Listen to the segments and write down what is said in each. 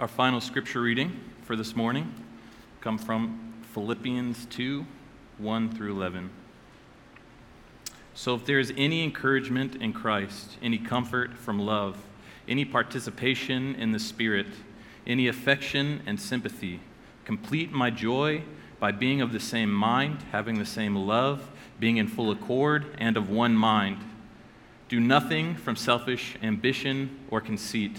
Our final scripture reading for this morning come from Philippians 2 1 through 11. So if there is any encouragement in Christ, any comfort from love, any participation in the Spirit, any affection and sympathy, complete my joy by being of the same mind, having the same love, being in full accord, and of one mind. Do nothing from selfish ambition or conceit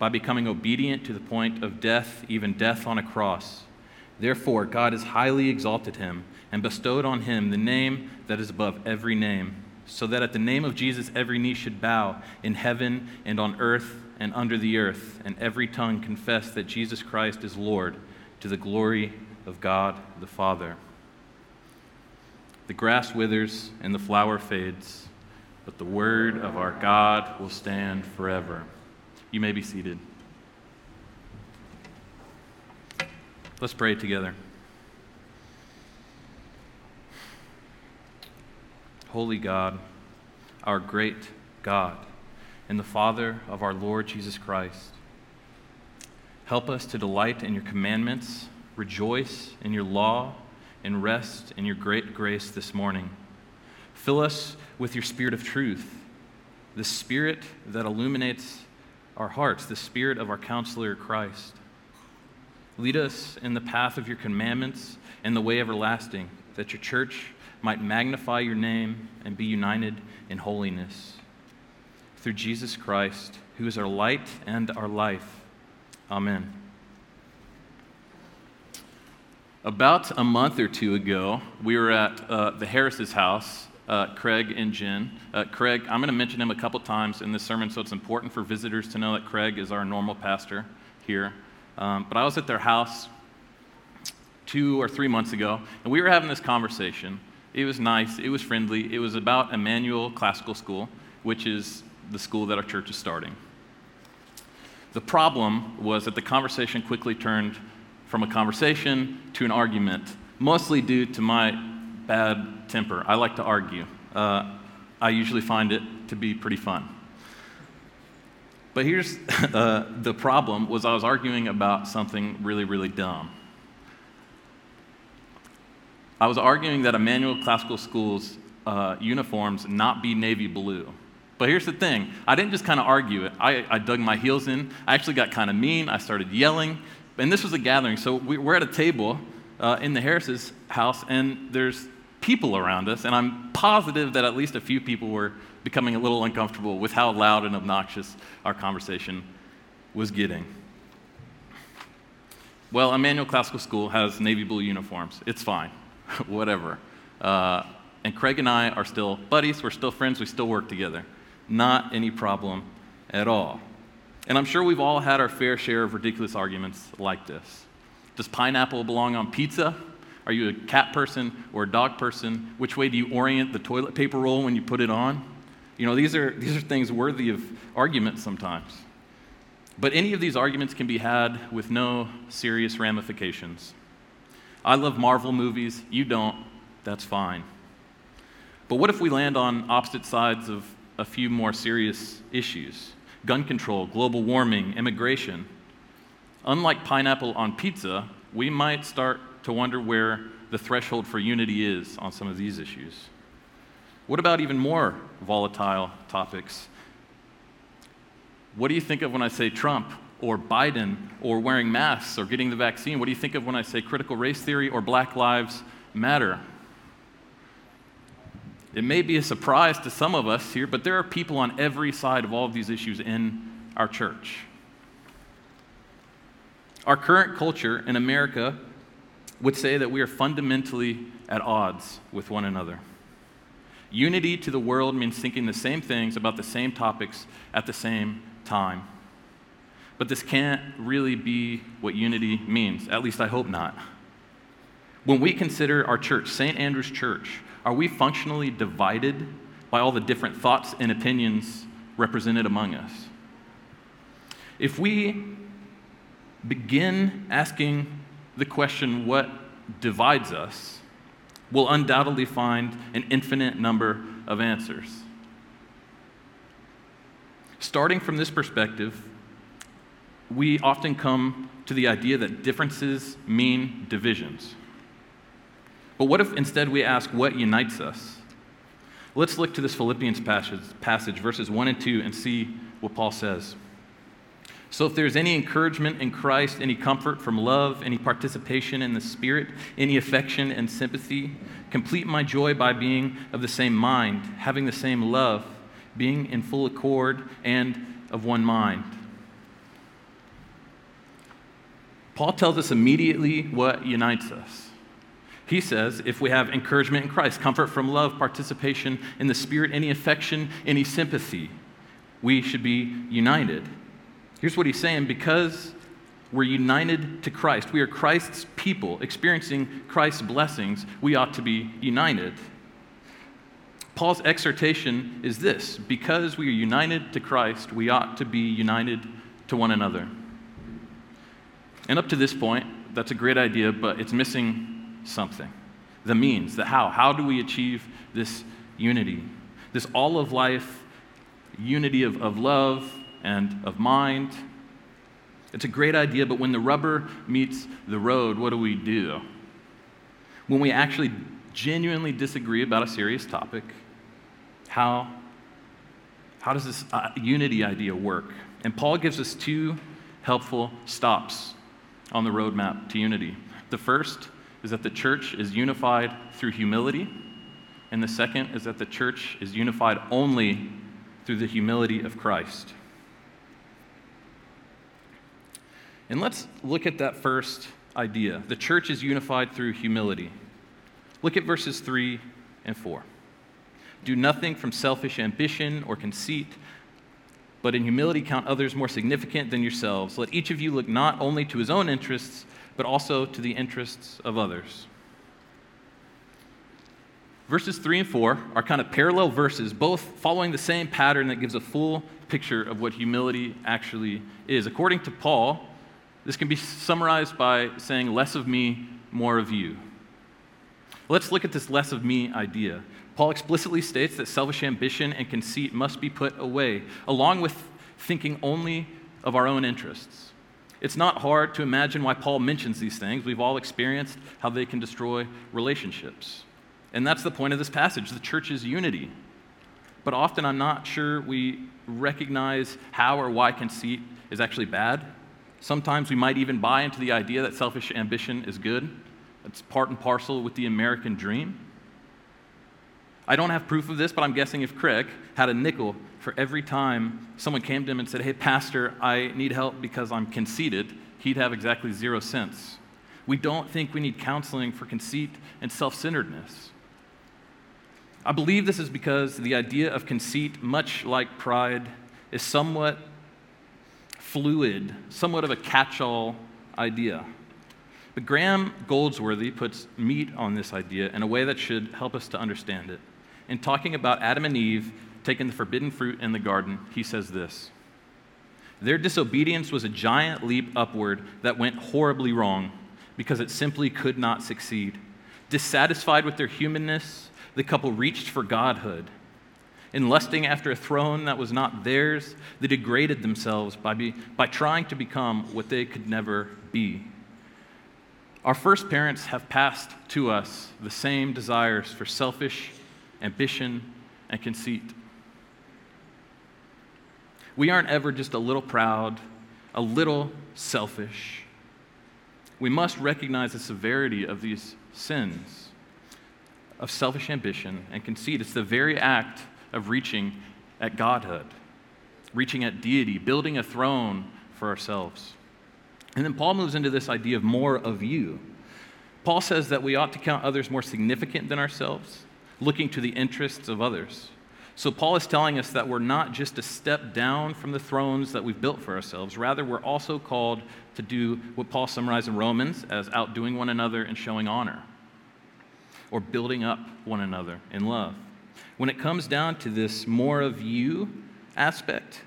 by becoming obedient to the point of death, even death on a cross. Therefore, God has highly exalted him and bestowed on him the name that is above every name, so that at the name of Jesus every knee should bow in heaven and on earth and under the earth, and every tongue confess that Jesus Christ is Lord, to the glory of God the Father. The grass withers and the flower fades, but the word of our God will stand forever. You may be seated. Let's pray together. Holy God, our great God, and the Father of our Lord Jesus Christ, help us to delight in your commandments, rejoice in your law, and rest in your great grace this morning. Fill us with your spirit of truth, the spirit that illuminates our hearts, the Spirit of our counselor, Christ. Lead us in the path of your commandments and the way everlasting, that your church might magnify your name and be united in holiness. Through Jesus Christ, who is our light and our life. Amen. About a month or two ago, we were at uh, the Harris's house uh, Craig and Jen. Uh, Craig, I'm going to mention him a couple times in this sermon, so it's important for visitors to know that Craig is our normal pastor here. Um, but I was at their house two or three months ago, and we were having this conversation. It was nice, it was friendly. It was about Emmanuel Classical School, which is the school that our church is starting. The problem was that the conversation quickly turned from a conversation to an argument, mostly due to my bad temper. I like to argue. Uh, I usually find it to be pretty fun. But here's uh, the problem was I was arguing about something really, really dumb. I was arguing that Emmanuel Classical School's uh, uniforms not be navy blue. But here's the thing I didn't just kind of argue it, I, I, dug my heels in. I actually got kind of mean. I started yelling. And this was a gathering. So we, are at a table uh, in the Harris's house, and there's people around us, and I'm positive that at least a few people were becoming a little uncomfortable with how loud and obnoxious our conversation was getting. Well, Emmanuel Classical School has navy blue uniforms. It's fine, whatever. Uh, and Craig and I are still buddies, we're still friends, we still work together. Not any problem at all. And I'm sure we've all had our fair share of ridiculous arguments like this. Does pineapple belong on pizza? Are you a cat person or a dog person? Which way do you orient the toilet paper roll when you put it on? You know, these are, these are things worthy of argument sometimes. But any of these arguments can be had with no serious ramifications. I love Marvel movies, you don't, that's fine. But what if we land on opposite sides of a few more serious issues? Gun control, global warming, immigration. Unlike pineapple on pizza, we might start to wonder where the threshold for unity is on some of these issues. What about even more volatile topics? What do you think of when I say Trump or Biden or wearing masks or getting the vaccine? What do you think of when I say critical race theory or Black Lives Matter? It may be a surprise to some of us here, but there are people on every side of all of these issues in our church. Our current culture in America would say that we are fundamentally at odds with one another. Unity to the world means thinking the same things about the same topics at the same time. but this can't really be what unity means. At least I hope not. When we consider our church, St. Andrew's Church, are we functionally divided by all the different thoughts and opinions represented among us? If we begin asking the question, what divides us, we'll undoubtedly find an infinite number of answers. Starting from this perspective, we often come to the idea that differences mean divisions. But what if instead we ask what unites us? Let's look to this Philippians passage, passage, verses 1 and 2, and see what Paul says. So, if there's any encouragement in Christ, any comfort from love, any participation in the Spirit, any affection and sympathy, complete my joy by being of the same mind, having the same love, being in full accord and of one mind. Paul tells us immediately what unites us. He says, if we have encouragement in Christ, comfort from love, participation in the Spirit, any affection, any sympathy, we should be united. Here's what he's saying because we're united to Christ, we are Christ's people, experiencing Christ's blessings, we ought to be united. Paul's exhortation is this because we are united to Christ, we ought to be united to one another. And up to this point, that's a great idea, but it's missing something. The means, the how. How do we achieve this unity? This all of life unity of, of love and of mind. It's a great idea, but when the rubber meets the road, what do we do? When we actually genuinely disagree about a serious topic, how, how does this uh, unity idea work? And Paul gives us two helpful stops on the roadmap to unity. The first is that the church is unified through humility, and the second is that the church is unified only through the humility of Christ. And let's look at that first idea. The church is unified through humility. Look at verses 3 and 4. Do nothing from selfish ambition or conceit, but in humility count others more significant than yourselves. Let each of you look not only to his own interests, but also to the interests of others. Verses 3 and 4 are kind of parallel verses, both following the same pattern that gives a full picture of what humility actually is. According to Paul, this can be summarized by saying, less of me, more of you. Let's look at this less of me idea. Paul explicitly states that selfish ambition and conceit must be put away, along with thinking only of our own interests. It's not hard to imagine why Paul mentions these things. We've all experienced how they can destroy relationships. And that's the point of this passage the church's unity. But often I'm not sure we recognize how or why conceit is actually bad. Sometimes we might even buy into the idea that selfish ambition is good. It's part and parcel with the American dream. I don't have proof of this, but I'm guessing if Craig had a nickel for every time someone came to him and said, Hey, Pastor, I need help because I'm conceited, he'd have exactly zero cents. We don't think we need counseling for conceit and self centeredness. I believe this is because the idea of conceit, much like pride, is somewhat fluid, somewhat of a catch all idea. But Graham Goldsworthy puts meat on this idea in a way that should help us to understand it in talking about Adam and Eve taking the forbidden fruit in the garden, he says this Their disobedience was a giant leap upward that went horribly wrong because it simply could not succeed. Dissatisfied with their humanness, the couple reached for godhood. In lusting after a throne that was not theirs, they degraded themselves by, be, by trying to become what they could never be. Our first parents have passed to us the same desires for selfish, ambition, and conceit. We aren't ever just a little proud, a little selfish. We must recognize the severity of these sins of selfish ambition and conceit. It's the very act of reaching at godhood, reaching at deity, building a throne for ourselves. And then Paul moves into this idea of more of you. Paul says that we ought to count others more significant than ourselves looking to the interests of others. So, Paul is telling us that we're not just a step down from the thrones that we've built for ourselves. Rather, we're also called to do what Paul summarized in Romans as outdoing one another and showing honor, or building up one another in love. When it comes down to this more of you aspect,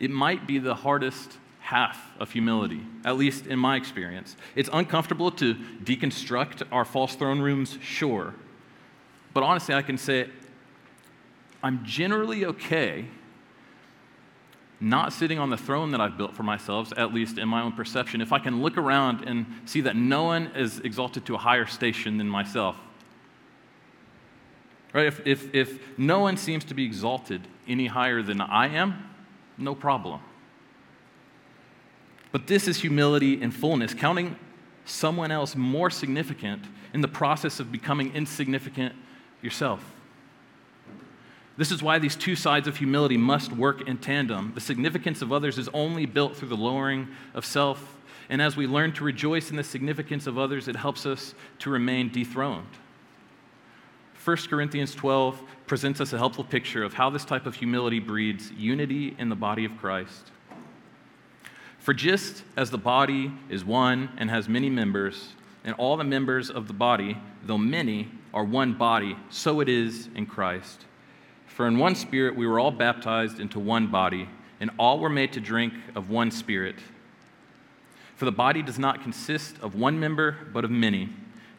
it might be the hardest half of humility, at least in my experience. It's uncomfortable to deconstruct our false throne rooms, sure. But honestly, I can say I'm generally okay not sitting on the throne that I've built for myself, at least in my own perception, if I can look around and see that no one is exalted to a higher station than myself. Right? If, if, if no one seems to be exalted any higher than I am, no problem. But this is humility in fullness, counting someone else more significant in the process of becoming insignificant yourself. This is why these two sides of humility must work in tandem. The significance of others is only built through the lowering of self. And as we learn to rejoice in the significance of others, it helps us to remain dethroned. 1 Corinthians 12 presents us a helpful picture of how this type of humility breeds unity in the body of Christ. For just as the body is one and has many members, and all the members of the body, though many, are one body, so it is in Christ. For in one spirit we were all baptized into one body, and all were made to drink of one spirit. For the body does not consist of one member, but of many.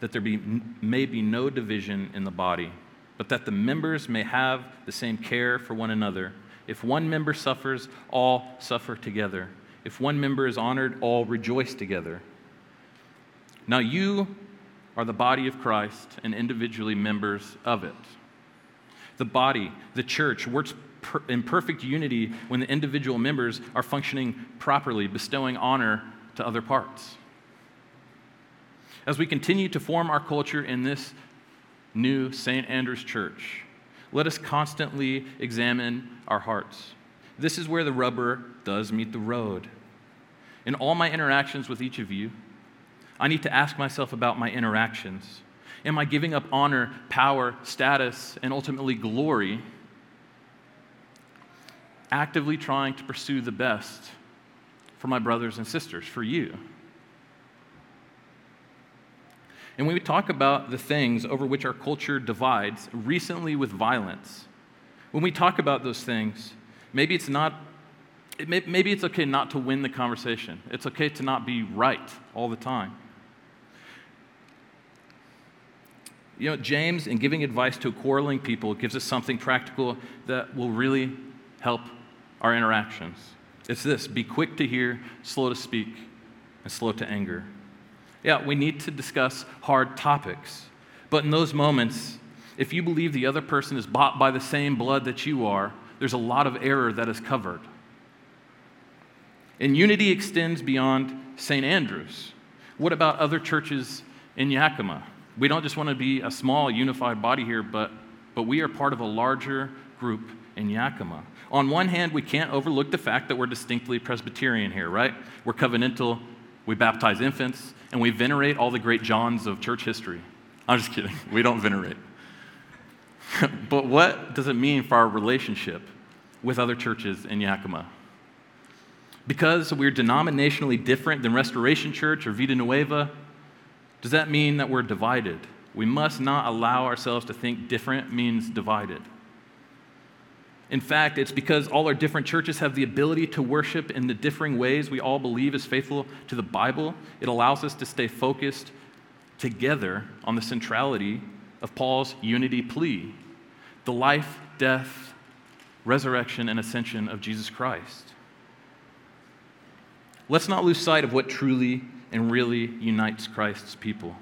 that there be, may be no division in the body, but that the members may have the same care for one another. If one member suffers, all suffer together. If one member is honored, all rejoice together. Now you are the body of Christ and individually members of it. The body, the church, works per- in perfect unity when the individual members are functioning properly, bestowing honor to other parts. As we continue to form our culture in this new St. Andrew's Church, let us constantly examine our hearts. This is where the rubber does meet the road. In all my interactions with each of you, I need to ask myself about my interactions. Am I giving up honor, power, status, and ultimately glory? Actively trying to pursue the best for my brothers and sisters, for you. And when we talk about the things over which our culture divides, recently with violence, when we talk about those things, maybe it's not maybe it's okay not to win the conversation. It's okay to not be right all the time. You know, James, in giving advice to quarreling people, gives us something practical that will really help our interactions. It's this be quick to hear, slow to speak, and slow to anger. Yeah, we need to discuss hard topics. But in those moments, if you believe the other person is bought by the same blood that you are, there's a lot of error that is covered. And unity extends beyond St. Andrews. What about other churches in Yakima? We don't just want to be a small, unified body here, but, but we are part of a larger group in Yakima. On one hand, we can't overlook the fact that we're distinctly Presbyterian here, right? We're covenantal, we baptize infants, and we venerate all the great Johns of church history. I'm just kidding, we don't venerate. but what does it mean for our relationship with other churches in Yakima? Because we're denominationally different than Restoration Church or Vida Nueva, does that mean that we're divided? We must not allow ourselves to think different means divided. In fact, it's because all our different churches have the ability to worship in the differing ways we all believe is faithful to the Bible. It allows us to stay focused together on the centrality of Paul's unity plea the life, death, resurrection, and ascension of Jesus Christ. Let's not lose sight of what truly and really unites Christ's people.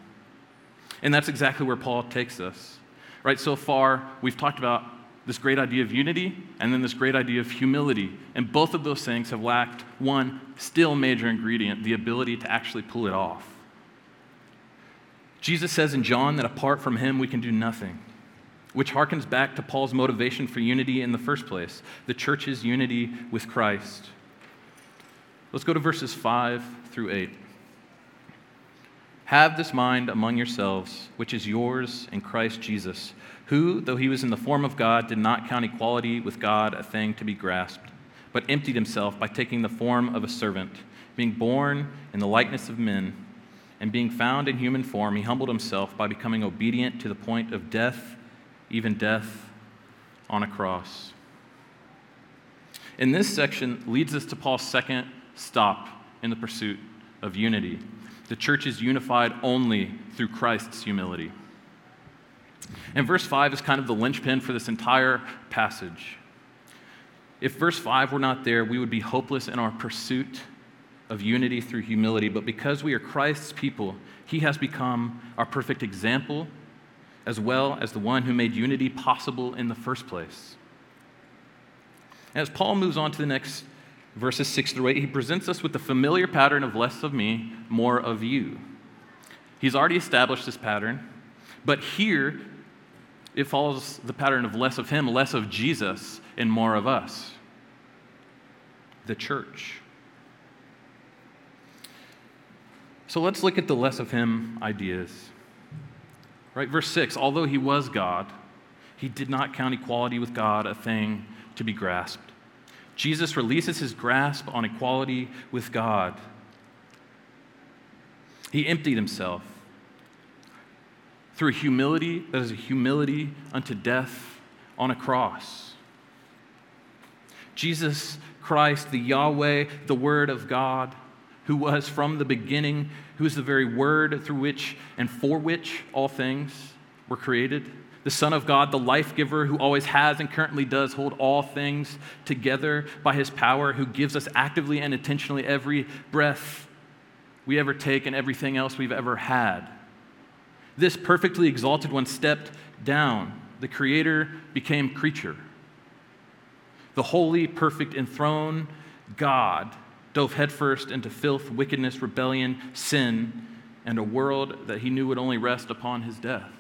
And that's exactly where Paul takes us. Right, so far, we've talked about this great idea of unity and then this great idea of humility. And both of those things have lacked one still major ingredient the ability to actually pull it off. Jesus says in John that apart from him, we can do nothing, which harkens back to Paul's motivation for unity in the first place the church's unity with Christ. Let's go to verses 5 through 8. Have this mind among yourselves, which is yours in Christ Jesus who, though he was in the form of God, did not count equality with God a thing to be grasped, but emptied himself by taking the form of a servant, being born in the likeness of men, and being found in human form, he humbled himself by becoming obedient to the point of death, even death on a cross. In this section leads us to Paul's second stop in the pursuit of unity. The church is unified only through Christ's humility. And verse 5 is kind of the linchpin for this entire passage. If verse 5 were not there, we would be hopeless in our pursuit of unity through humility. But because we are Christ's people, he has become our perfect example, as well as the one who made unity possible in the first place. As Paul moves on to the next verses 6 through 8, he presents us with the familiar pattern of less of me, more of you. He's already established this pattern, but here it follows the pattern of less of him, less of Jesus, and more of us. The church. So let's look at the less of him ideas. Right, verse 6 Although he was God, he did not count equality with God a thing to be grasped. Jesus releases his grasp on equality with God. He emptied himself through humility that is a humility unto death on a cross. Jesus Christ, the Yahweh, the Word of God, who was from the beginning, who is the very Word through which and for which all things were created. The Son of God, the life giver, who always has and currently does hold all things together by his power, who gives us actively and intentionally every breath we ever take and everything else we've ever had. This perfectly exalted one stepped down. The Creator became creature. The holy, perfect, enthroned God dove headfirst into filth, wickedness, rebellion, sin, and a world that he knew would only rest upon his death.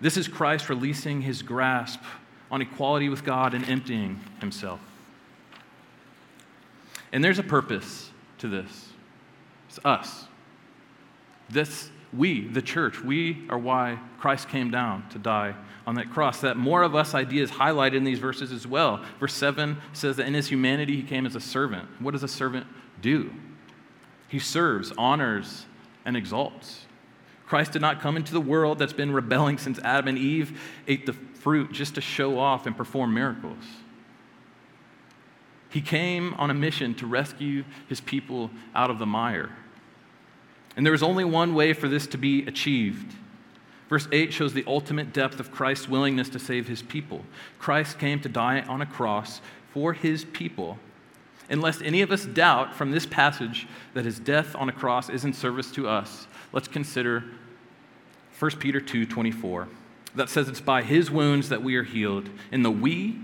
This is Christ releasing his grasp on equality with God and emptying himself. And there's a purpose to this. It's us. This we, the church, we are why Christ came down to die on that cross. That more of us idea is highlighted in these verses as well. Verse 7 says that in his humanity he came as a servant. What does a servant do? He serves, honors, and exalts. Christ did not come into the world that's been rebelling since Adam and Eve ate the fruit just to show off and perform miracles. He came on a mission to rescue his people out of the mire. And there is only one way for this to be achieved. Verse 8 shows the ultimate depth of Christ's willingness to save his people. Christ came to die on a cross for his people. Unless any of us doubt from this passage that his death on a cross is in service to us, let's consider 1 Peter 2:24. That says it's by his wounds that we are healed. And the we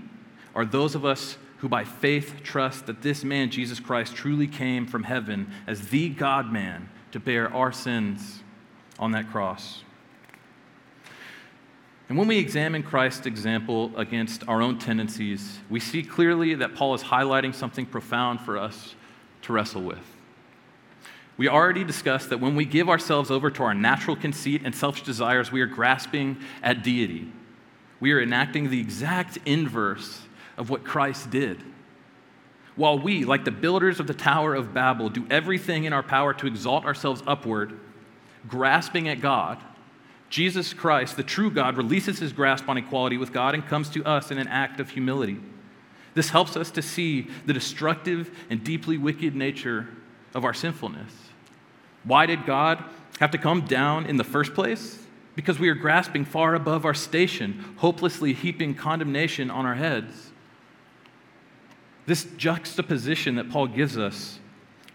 are those of us who by faith trust that this man Jesus Christ truly came from heaven as the God man to bear our sins on that cross. And when we examine Christ's example against our own tendencies, we see clearly that Paul is highlighting something profound for us to wrestle with. We already discussed that when we give ourselves over to our natural conceit and selfish desires, we are grasping at deity. We are enacting the exact inverse of what Christ did. While we, like the builders of the Tower of Babel, do everything in our power to exalt ourselves upward, grasping at God, Jesus Christ, the true God, releases his grasp on equality with God and comes to us in an act of humility. This helps us to see the destructive and deeply wicked nature of our sinfulness. Why did God have to come down in the first place? Because we are grasping far above our station, hopelessly heaping condemnation on our heads. This juxtaposition that Paul gives us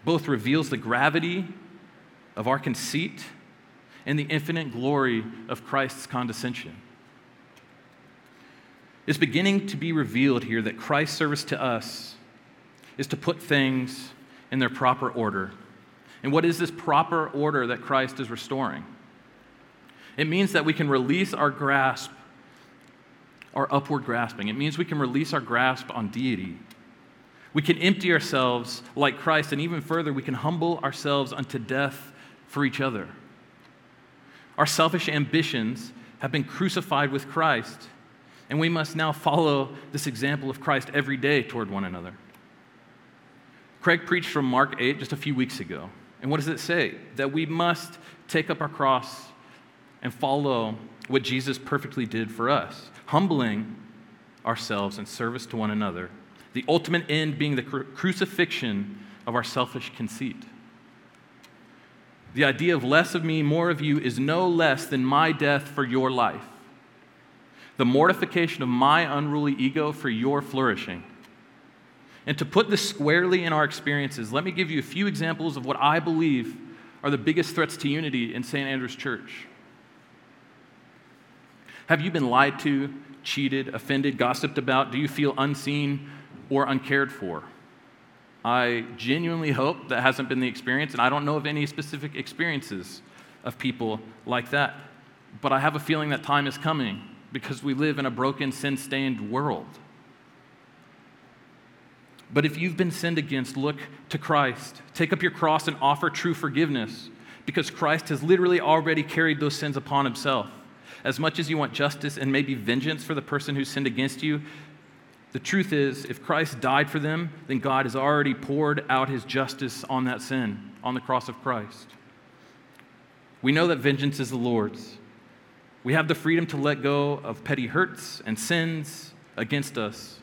both reveals the gravity of our conceit and the infinite glory of Christ's condescension. It's beginning to be revealed here that Christ's service to us is to put things in their proper order. And what is this proper order that Christ is restoring? It means that we can release our grasp, our upward grasping. It means we can release our grasp on deity. We can empty ourselves like Christ, and even further, we can humble ourselves unto death for each other. Our selfish ambitions have been crucified with Christ, and we must now follow this example of Christ every day toward one another. Craig preached from Mark 8 just a few weeks ago. And what does it say? That we must take up our cross and follow what Jesus perfectly did for us, humbling ourselves in service to one another, the ultimate end being the cru- crucifixion of our selfish conceit. The idea of less of me, more of you is no less than my death for your life, the mortification of my unruly ego for your flourishing. And to put this squarely in our experiences, let me give you a few examples of what I believe are the biggest threats to unity in St. Andrew's Church. Have you been lied to, cheated, offended, gossiped about? Do you feel unseen or uncared for? I genuinely hope that hasn't been the experience, and I don't know of any specific experiences of people like that. But I have a feeling that time is coming because we live in a broken, sin stained world. But if you've been sinned against, look to Christ. Take up your cross and offer true forgiveness because Christ has literally already carried those sins upon himself. As much as you want justice and maybe vengeance for the person who sinned against you, the truth is, if Christ died for them, then God has already poured out his justice on that sin on the cross of Christ. We know that vengeance is the Lord's. We have the freedom to let go of petty hurts and sins against us.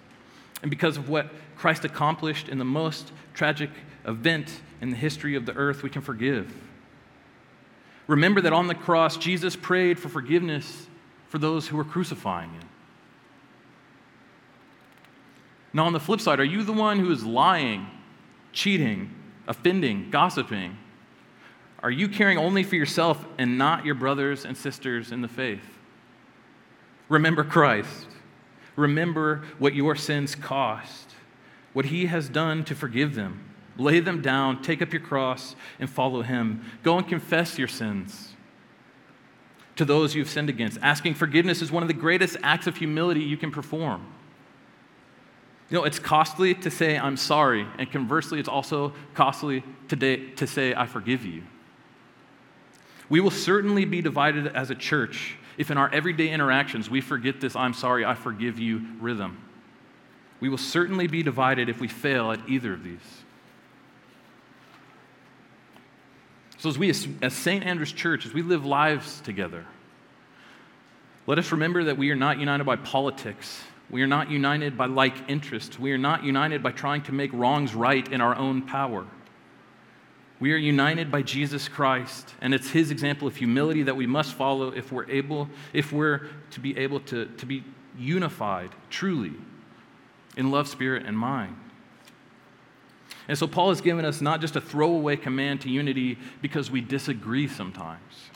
And because of what Christ accomplished in the most tragic event in the history of the earth, we can forgive. Remember that on the cross, Jesus prayed for forgiveness for those who were crucifying him. Now, on the flip side, are you the one who is lying, cheating, offending, gossiping? Are you caring only for yourself and not your brothers and sisters in the faith? Remember Christ. Remember what your sins cost, what he has done to forgive them. Lay them down, take up your cross, and follow him. Go and confess your sins to those you've sinned against. Asking forgiveness is one of the greatest acts of humility you can perform. You know, it's costly to say, I'm sorry, and conversely, it's also costly today to say, I forgive you. We will certainly be divided as a church if in our everyday interactions we forget this, I'm sorry, I forgive you rhythm. We will certainly be divided if we fail at either of these. So, as we, as St. Andrew's Church, as we live lives together, let us remember that we are not united by politics. We are not united by like interests. We are not united by trying to make wrongs right in our own power. We are united by Jesus Christ, and it's his example of humility that we must follow if we're able, if we're to be able to, to be unified truly in love, spirit, and mind. And so Paul has given us not just a throwaway command to unity because we disagree sometimes.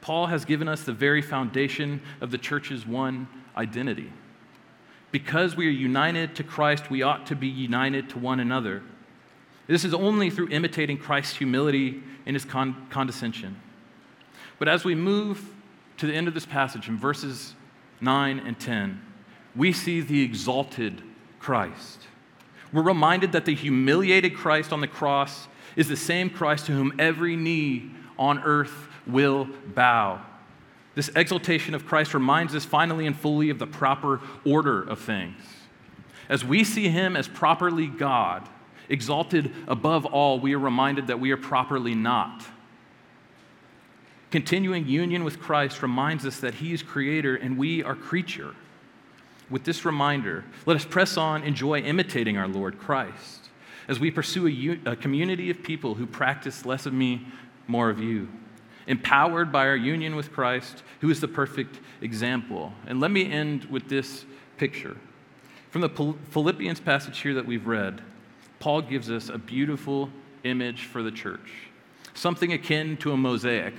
Paul has given us the very foundation of the church's one identity. Because we are united to Christ, we ought to be united to one another. This is only through imitating Christ's humility and his con- condescension. But as we move to the end of this passage in verses 9 and 10, we see the exalted Christ. We're reminded that the humiliated Christ on the cross is the same Christ to whom every knee on earth will bow. This exaltation of Christ reminds us finally and fully of the proper order of things. As we see him as properly God, exalted above all, we are reminded that we are properly not. Continuing union with Christ reminds us that he is creator and we are creature with this reminder, let us press on, enjoy imitating our Lord Christ as we pursue a, a, community of people who practice less of me, more of you, empowered by our union with Christ, who is the perfect example. And let me end with this picture. From the Philippians passage here that we've read, Paul gives us a beautiful image for the church, something akin to a mosaic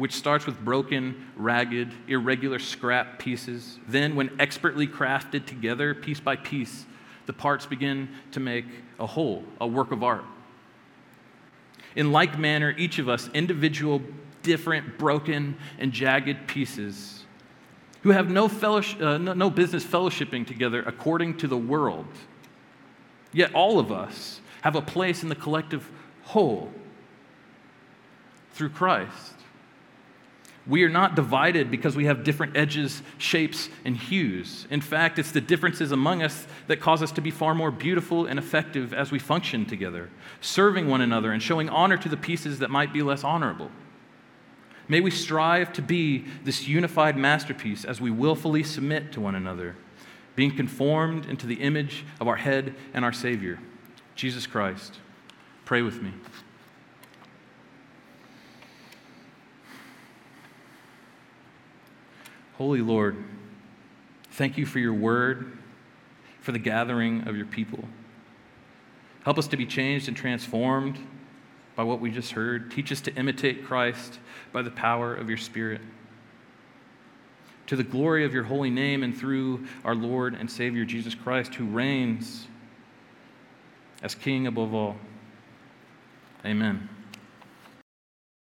which starts with broken, ragged, irregular scrap pieces. Then, when expertly crafted together, piece by piece, the parts begin to make a whole, a work of art. In like manner, each of us, individual, different, broken, and jagged pieces, who have no, fellowship, uh, no, no business fellowshipping together according to the world, yet all of us have a place in the collective whole through Christ. We are not divided because we have different edges, shapes, and hues. In fact, it's the differences among us that cause us to be far more beautiful and effective as we function together, serving one another and showing honor to the pieces that might be less honorable. May we strive to be this unified masterpiece as we willfully submit to one another, being conformed into the image of our head and our Savior, Jesus Christ. Pray with me. Holy Lord, thank you for your word, for the gathering of your people. Help us to be changed and transformed by what we just heard. Teach us to imitate Christ by the power of your Spirit. To the glory of your holy name and through our Lord and Savior Jesus Christ, who reigns as King above all. Amen.